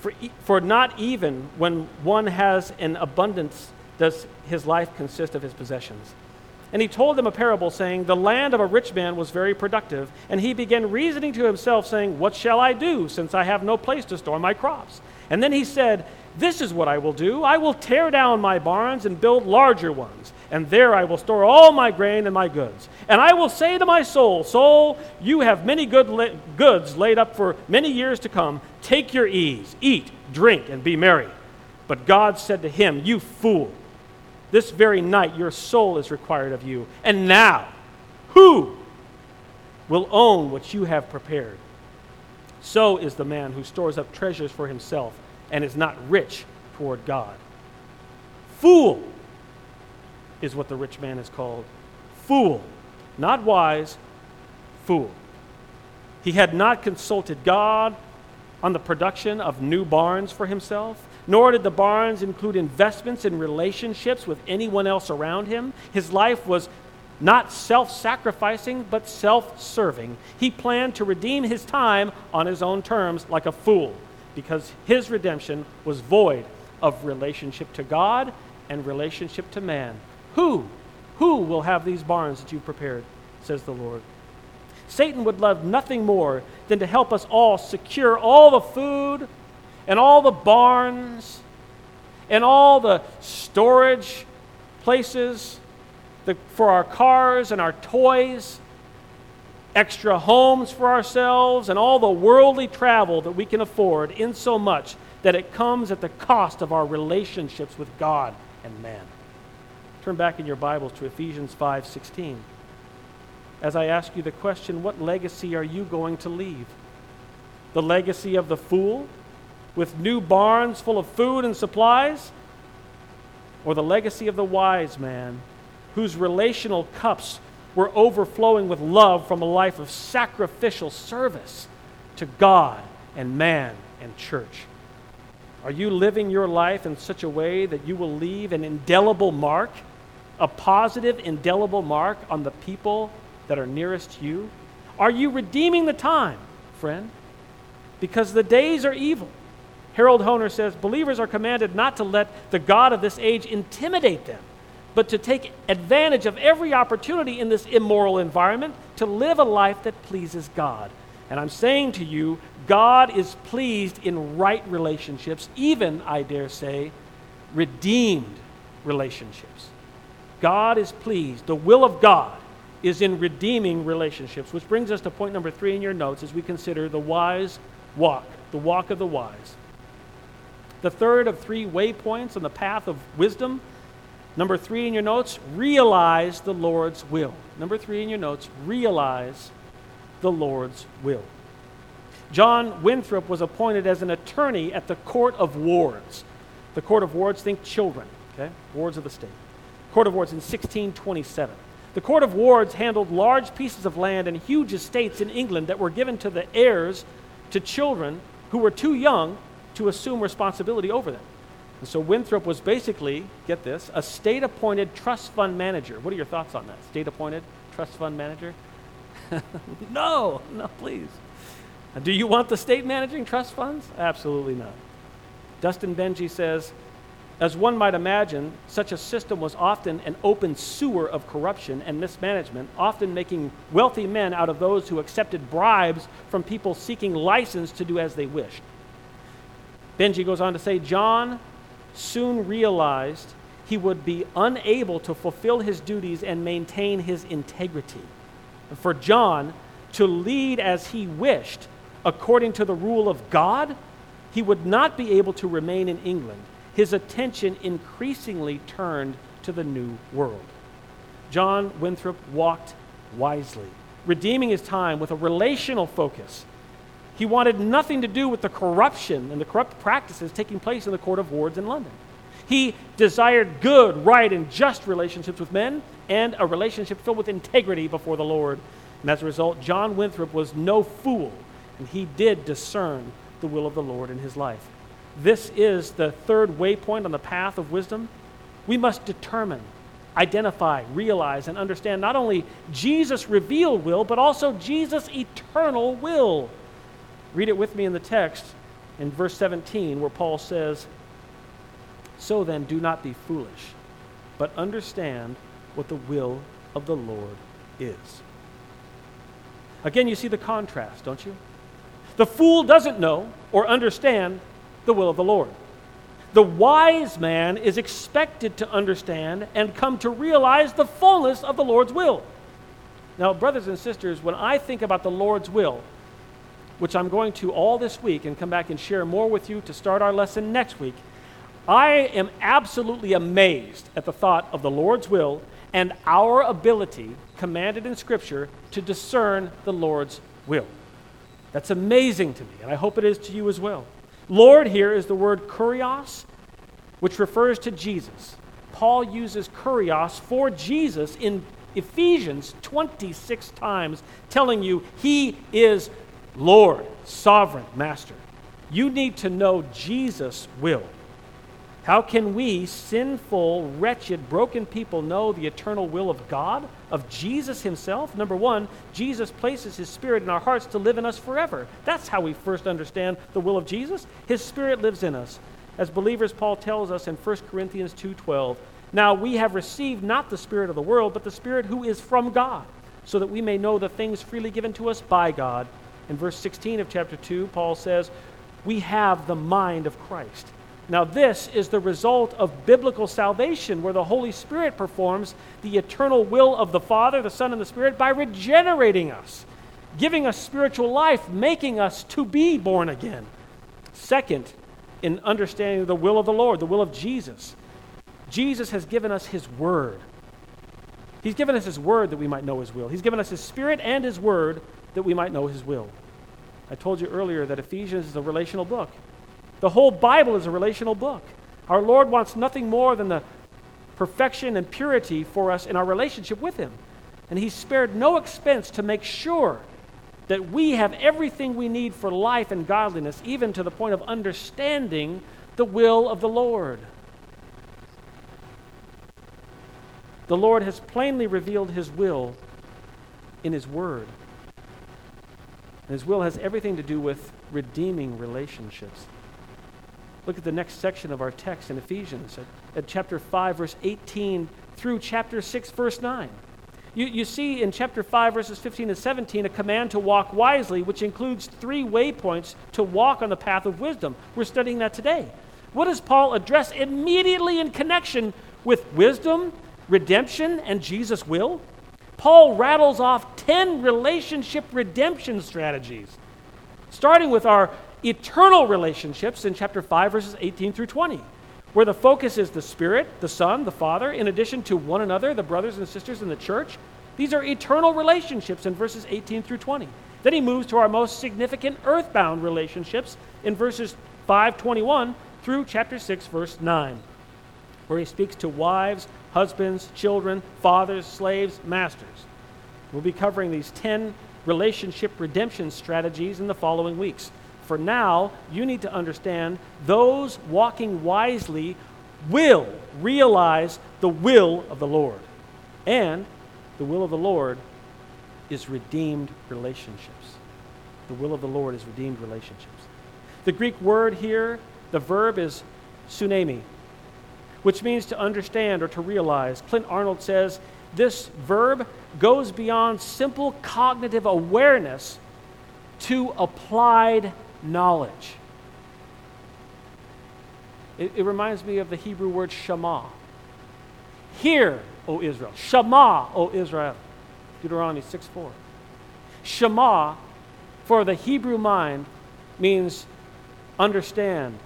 for, for not even when one has an abundance does his life consist of his possessions. And he told them a parable, saying, The land of a rich man was very productive, and he began reasoning to himself, saying, What shall I do, since I have no place to store my crops? And then he said, This is what I will do I will tear down my barns and build larger ones and there I will store all my grain and my goods. And I will say to my soul, Soul, you have many good la- goods laid up for many years to come. Take your ease, eat, drink, and be merry. But God said to him, You fool, this very night your soul is required of you. And now, who will own what you have prepared? So is the man who stores up treasures for himself and is not rich toward God. Fool! Is what the rich man is called. Fool, not wise, fool. He had not consulted God on the production of new barns for himself, nor did the barns include investments in relationships with anyone else around him. His life was not self sacrificing, but self serving. He planned to redeem his time on his own terms like a fool because his redemption was void of relationship to God and relationship to man. Who? Who will have these barns that you've prepared? says the Lord. Satan would love nothing more than to help us all secure all the food and all the barns and all the storage places the, for our cars and our toys, extra homes for ourselves, and all the worldly travel that we can afford, in so much that it comes at the cost of our relationships with God and man. Turn back in your Bibles to Ephesians 5:16. As I ask you the question, what legacy are you going to leave? The legacy of the fool with new barns full of food and supplies? Or the legacy of the wise man whose relational cups were overflowing with love from a life of sacrificial service to God and man and church. Are you living your life in such a way that you will leave an indelible mark, a positive, indelible mark on the people that are nearest you? Are you redeeming the time, friend? Because the days are evil. Harold Hoehner says believers are commanded not to let the God of this age intimidate them but to take advantage of every opportunity in this immoral environment to live a life that pleases God. And I'm saying to you, God is pleased in right relationships, even, I dare say, redeemed relationships. God is pleased. The will of God is in redeeming relationships, which brings us to point number three in your notes as we consider the wise walk, the walk of the wise. The third of three waypoints on the path of wisdom Number three in your notes, realize the Lord's will. Number three in your notes, realize the Lord's will. John Winthrop was appointed as an attorney at the Court of Wards. The Court of Wards, think children, okay? Wards of the state. Court of Wards in 1627. The Court of Wards handled large pieces of land and huge estates in England that were given to the heirs to children who were too young to assume responsibility over them. And so Winthrop was basically, get this, a state appointed trust fund manager. What are your thoughts on that? State appointed trust fund manager? no, no, please. Do you want the state managing trust funds? Absolutely not. Dustin Benge says, as one might imagine, such a system was often an open sewer of corruption and mismanagement, often making wealthy men out of those who accepted bribes from people seeking license to do as they wished. Benge goes on to say John soon realized he would be unable to fulfill his duties and maintain his integrity. For John to lead as he wished, according to the rule of God, he would not be able to remain in England. His attention increasingly turned to the new world. John Winthrop walked wisely, redeeming his time with a relational focus he wanted nothing to do with the corruption and the corrupt practices taking place in the court of wards in London. He desired good, right, and just relationships with men and a relationship filled with integrity before the Lord. And as a result, John Winthrop was no fool, and he did discern the will of the Lord in his life. This is the third waypoint on the path of wisdom. We must determine, identify, realize, and understand not only Jesus' revealed will, but also Jesus' eternal will. Read it with me in the text in verse 17, where Paul says, So then, do not be foolish, but understand what the will of the Lord is. Again, you see the contrast, don't you? The fool doesn't know or understand the will of the Lord. The wise man is expected to understand and come to realize the fullness of the Lord's will. Now, brothers and sisters, when I think about the Lord's will, which I'm going to all this week and come back and share more with you to start our lesson next week, I am absolutely amazed at the thought of the Lord's will and our ability, commanded in Scripture, to discern the Lord's will. That's amazing to me, and I hope it is to you as well. Lord here is the word kurios, which refers to Jesus. Paul uses kurios for Jesus in Ephesians 26 times, telling you he is Lord, sovereign, master. You need to know Jesus' will. How can we, sinful, wretched, broken people, know the eternal will of God, of Jesus Himself? Number one, Jesus places His Spirit in our hearts to live in us forever. That's how we first understand the will of Jesus. His Spirit lives in us. As believers, Paul tells us in 1 Corinthians 2:12, "Now we have received not the spirit of the world, but the Spirit who is from God, so that we may know the things freely given to us by God." In verse 16 of chapter 2, Paul says, "We have the mind of Christ." Now, this is the result of biblical salvation, where the Holy Spirit performs the eternal will of the Father, the Son, and the Spirit by regenerating us, giving us spiritual life, making us to be born again. Second, in understanding the will of the Lord, the will of Jesus, Jesus has given us His Word. He's given us His Word that we might know His will. He's given us His Spirit and His Word that we might know His will. I told you earlier that Ephesians is a relational book. The whole Bible is a relational book. Our Lord wants nothing more than the perfection and purity for us in our relationship with Him. And He spared no expense to make sure that we have everything we need for life and godliness, even to the point of understanding the will of the Lord. The Lord has plainly revealed His will in His Word. And His will has everything to do with redeeming relationships. Look at the next section of our text in Ephesians, at, at chapter 5, verse 18 through chapter 6, verse 9. You, you see in chapter 5, verses 15 and 17, a command to walk wisely, which includes three waypoints to walk on the path of wisdom. We're studying that today. What does Paul address immediately in connection with wisdom, redemption, and Jesus' will? Paul rattles off 10 relationship redemption strategies, starting with our eternal relationships in chapter 5, verses 18 through 20, where the focus is the Spirit, the Son, the Father, in addition to one another, the brothers and sisters in the church. These are eternal relationships in verses 18 through 20. Then he moves to our most significant earthbound relationships in verses 521 through chapter 6, verse 9, where he speaks to wives, husbands, children, fathers, slaves, masters. We'll be covering these 10 relationship redemption strategies in the following weeks for now, you need to understand those walking wisely will realize the will of the Lord. And the will of the Lord is redeemed relationships. The will of the Lord is redeemed relationships. The Greek word here, the verb is sunemi, which means to understand or to realize. Clint Arnold says this verb goes beyond simple cognitive awareness to applied knowledge. It, it, reminds me of the Hebrew word Shema. Hear, O Israel. Shema, O Israel. Deuteronomy 6 4. Shema, for the Hebrew mind, means understand,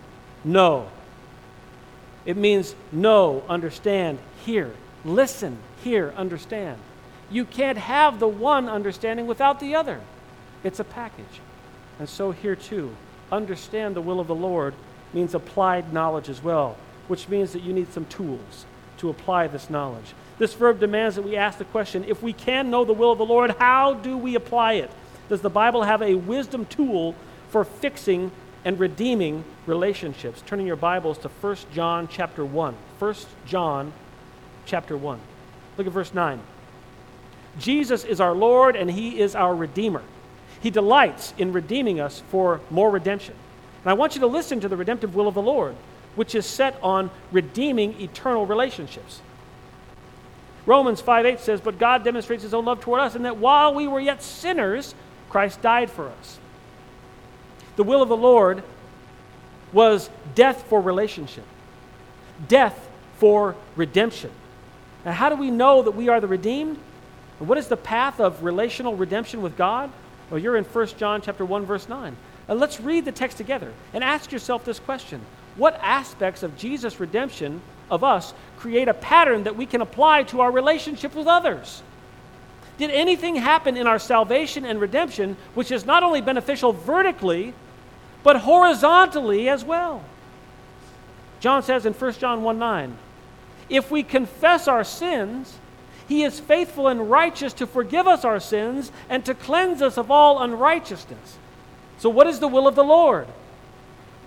know. It means know, understand, hear. Listen, hear, understand. You can't have the one understanding without the other. It's a package. And so here too, understand the will of the Lord means applied knowledge as well, which means that you need some tools to apply this knowledge. This verb demands that we ask the question if we can know the will of the Lord, how do we apply it? Does the Bible have a wisdom tool for fixing and redeeming relationships? Turning your Bibles to 1 John chapter 1. 1 John chapter 1. Look at verse 9. Jesus is our Lord and he is our Redeemer. He delights in redeeming us for more redemption. And I want you to listen to the redemptive will of the Lord, which is set on redeeming eternal relationships. Romans 5 8 says, But God demonstrates his own love toward us, in that while we were yet sinners, Christ died for us. The will of the Lord was death for relationship, death for redemption. Now, how do we know that we are the redeemed? And what is the path of relational redemption with God? Well, you're in 1 John chapter 1 verse 9. And let's read the text together and ask yourself this question. What aspects of Jesus' redemption of us create a pattern that we can apply to our relationship with others? Did anything happen in our salvation and redemption which is not only beneficial vertically, but horizontally as well? John says in 1 John 1 9, if we confess our sins, he is faithful and righteous to forgive us our sins and to cleanse us of all unrighteousness. So, what is the will of the Lord?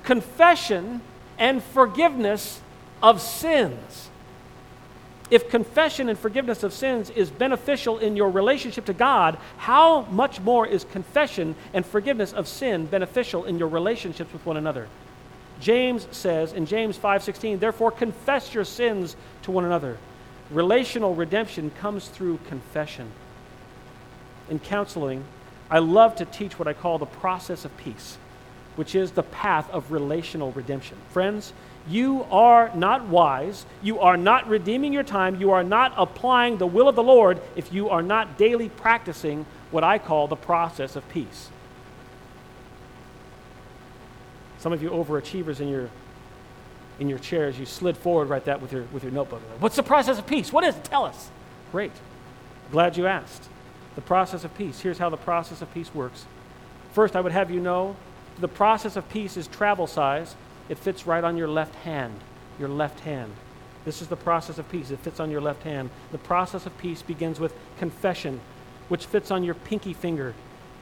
Confession and forgiveness of sins. If confession and forgiveness of sins is beneficial in your relationship to God, how much more is confession and forgiveness of sin beneficial in your relationships with one another? James says in James 5:16, "Therefore confess your sins to one another." Relational redemption comes through confession. In counseling, I love to teach what I call the process of peace, which is the path of relational redemption. Friends, you are not wise. You are not redeeming your time. You are not applying the will of the Lord if you are not daily practicing what I call the process of peace. Some of you overachievers in your in your chair as you slid forward right that with your with your notebook. What's the process of peace? What is it? Tell us. Great. Glad you asked. The process of peace. Here's how the process of peace works. First, I would have you know the process of peace is travel size it fits right on your left hand. Your left hand. This is the process of peace. It fits on your left hand. The process of peace begins with confession, which fits on your pinky finger.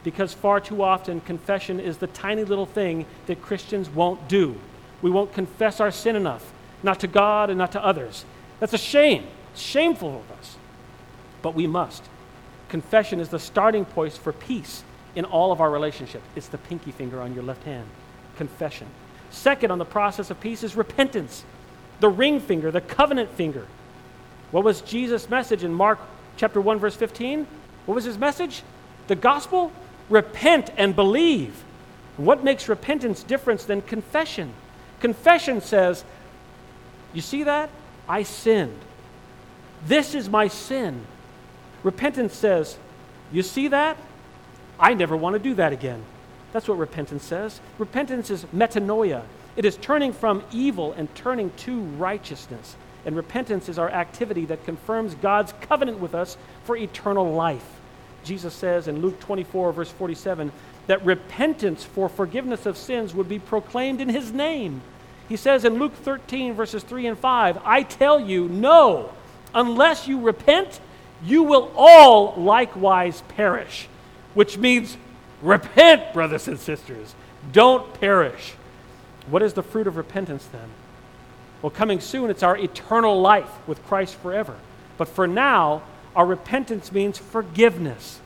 Because far too often, confession is the tiny little thing that Christians won't do. We won't confess our sin enough, not to God and not to others. That's a shame. It's shameful of us. But we must. Confession is the starting point for peace in all of our relationships. It's the pinky finger on your left hand. Confession. Second, on the process of peace is repentance, the ring finger, the covenant finger. What was Jesus' message in Mark chapter 1, verse 15? What was his message? The gospel? Repent and believe. What makes repentance different than confession? Confession says, You see that? I sinned. This is my sin. Repentance says, You see that? I never want to do that again. That's what repentance says. Repentance is metanoia, it is turning from evil and turning to righteousness. And repentance is our activity that confirms God's covenant with us for eternal life. Jesus says in Luke 24, verse 47, that repentance for forgiveness of sins would be proclaimed in his name. He says in Luke 13, verses 3 and 5, I tell you, no, unless you repent, you will all likewise perish. Which means Repent, brothers and sisters. Don't perish. What is the fruit of repentance then? Well, coming soon, it's our eternal life with Christ forever. But for now, our repentance means forgiveness.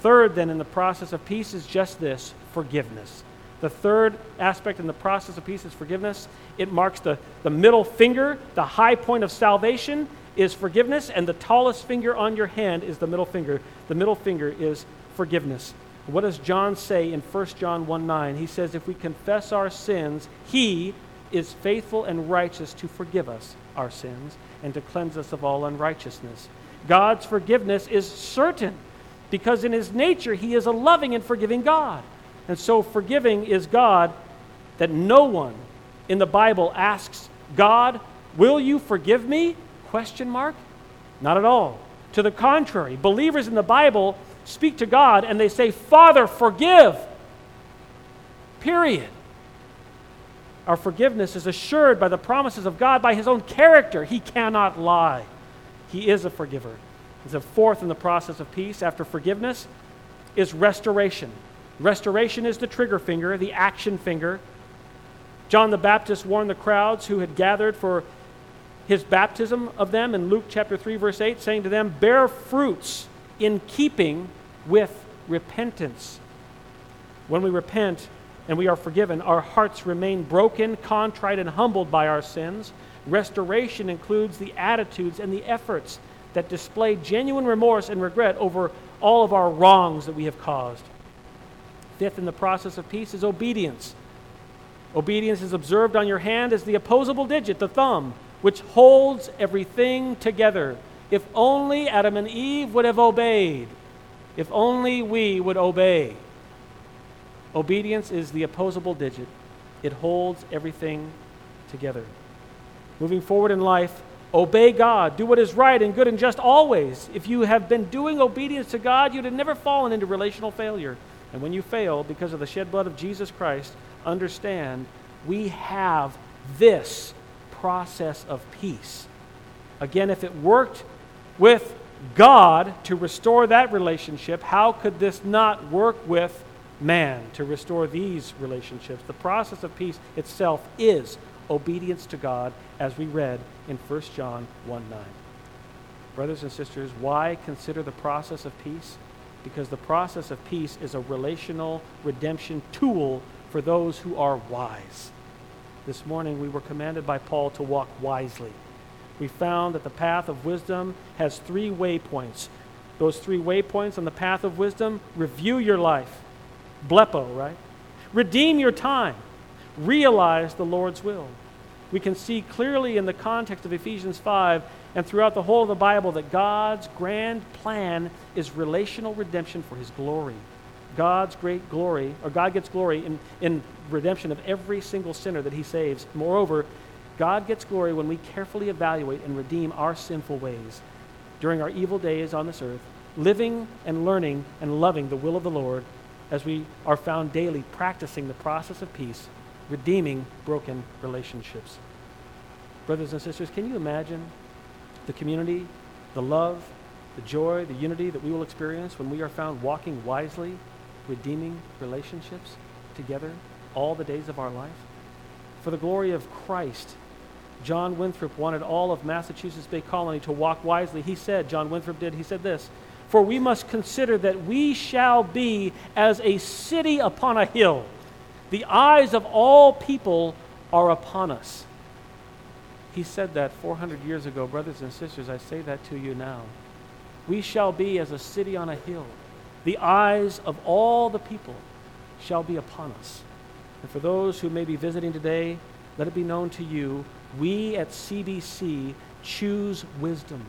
Third, then, in the process of peace is just this forgiveness. The third aspect in the process of peace is forgiveness. It marks the, the middle finger, the high point of salvation is forgiveness, and the tallest finger on your hand is the middle finger. The middle finger is forgiveness. What does John say in 1 John 1 9? He says, If we confess our sins, he is faithful and righteous to forgive us our sins and to cleanse us of all unrighteousness. God's forgiveness is certain because in his nature he is a loving and forgiving God. And so forgiving is God that no one in the Bible asks God, "Will you forgive me?" question mark? Not at all. To the contrary, believers in the Bible speak to God and they say, Father, forgive. Period. Our forgiveness is assured by the promises of God, by His own character. He cannot lie. He is a forgiver. The fourth in the process of peace after forgiveness is restoration. Restoration is the trigger finger, the action finger. John the Baptist warned the crowds who had gathered for his baptism of them in Luke chapter 3, verse 8, saying to them, Bear fruits in keeping with repentance. When we repent and we are forgiven, our hearts remain broken, contrite, and humbled by our sins. Restoration includes the attitudes and the efforts that display genuine remorse and regret over all of our wrongs that we have caused. Fifth in the process of peace is obedience. Obedience is observed on your hand as the opposable digit, the thumb, which holds everything together. If only Adam and Eve would have obeyed. If only we would obey. Obedience is the opposable digit, it holds everything together. Moving forward in life, obey God. Do what is right and good and just always. If you have been doing obedience to God, you'd have never fallen into relational failure. And when you fail because of the shed blood of Jesus Christ, understand we have this process of peace. Again, if it worked with God to restore that relationship, how could this not work with man to restore these relationships? The process of peace itself is obedience to God, as we read in 1 John 1 9. Brothers and sisters, why consider the process of peace? Because the process of peace is a relational redemption tool for those who are wise. This morning we were commanded by Paul to walk wisely. We found that the path of wisdom has three waypoints. Those three waypoints on the path of wisdom review your life, blepo, right? Redeem your time, realize the Lord's will. We can see clearly in the context of Ephesians 5 and throughout the whole of the Bible that God's grand plan is relational redemption for his glory. God's great glory, or God gets glory in, in redemption of every single sinner that he saves. Moreover, God gets glory when we carefully evaluate and redeem our sinful ways during our evil days on this earth, living and learning and loving the will of the Lord as we are found daily practicing the process of peace, redeeming broken relationships. Brothers and sisters, can you imagine the community, the love, the joy, the unity that we will experience when we are found walking wisely, redeeming relationships together all the days of our life? For the glory of Christ, John Winthrop wanted all of Massachusetts Bay Colony to walk wisely. He said, John Winthrop did, he said this For we must consider that we shall be as a city upon a hill. The eyes of all people are upon us. He said that 400 years ago. Brothers and sisters, I say that to you now. We shall be as a city on a hill. The eyes of all the people shall be upon us. And for those who may be visiting today, let it be known to you we at CBC choose wisdom,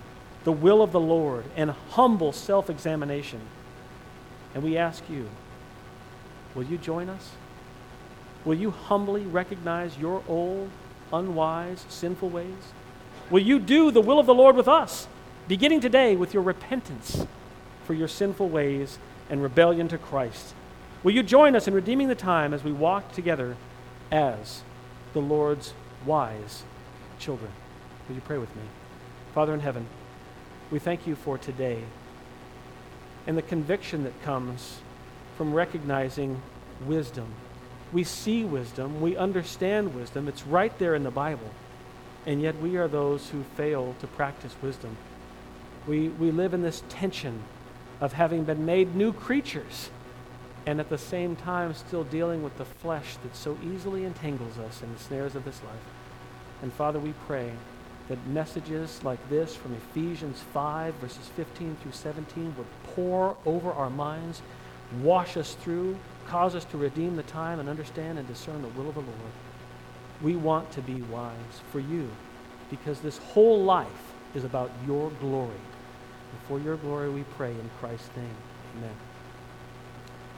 the will of the Lord, and humble self examination. And we ask you, will you join us? Will you humbly recognize your old, unwise, sinful ways? Will you do the will of the Lord with us, beginning today with your repentance for your sinful ways and rebellion to Christ? Will you join us in redeeming the time as we walk together as the Lord's wise children? Would you pray with me? Father in heaven, we thank you for today and the conviction that comes from recognizing wisdom. We see wisdom, we understand wisdom, it's right there in the Bible, and yet we are those who fail to practice wisdom. We, we live in this tension of having been made new creatures and at the same time still dealing with the flesh that so easily entangles us in the snares of this life. And Father, we pray that messages like this from Ephesians 5, verses 15 through 17, would pour over our minds, wash us through, cause us to redeem the time and understand and discern the will of the Lord. We want to be wise for you because this whole life is about your glory. And for your glory we pray in Christ's name. Amen.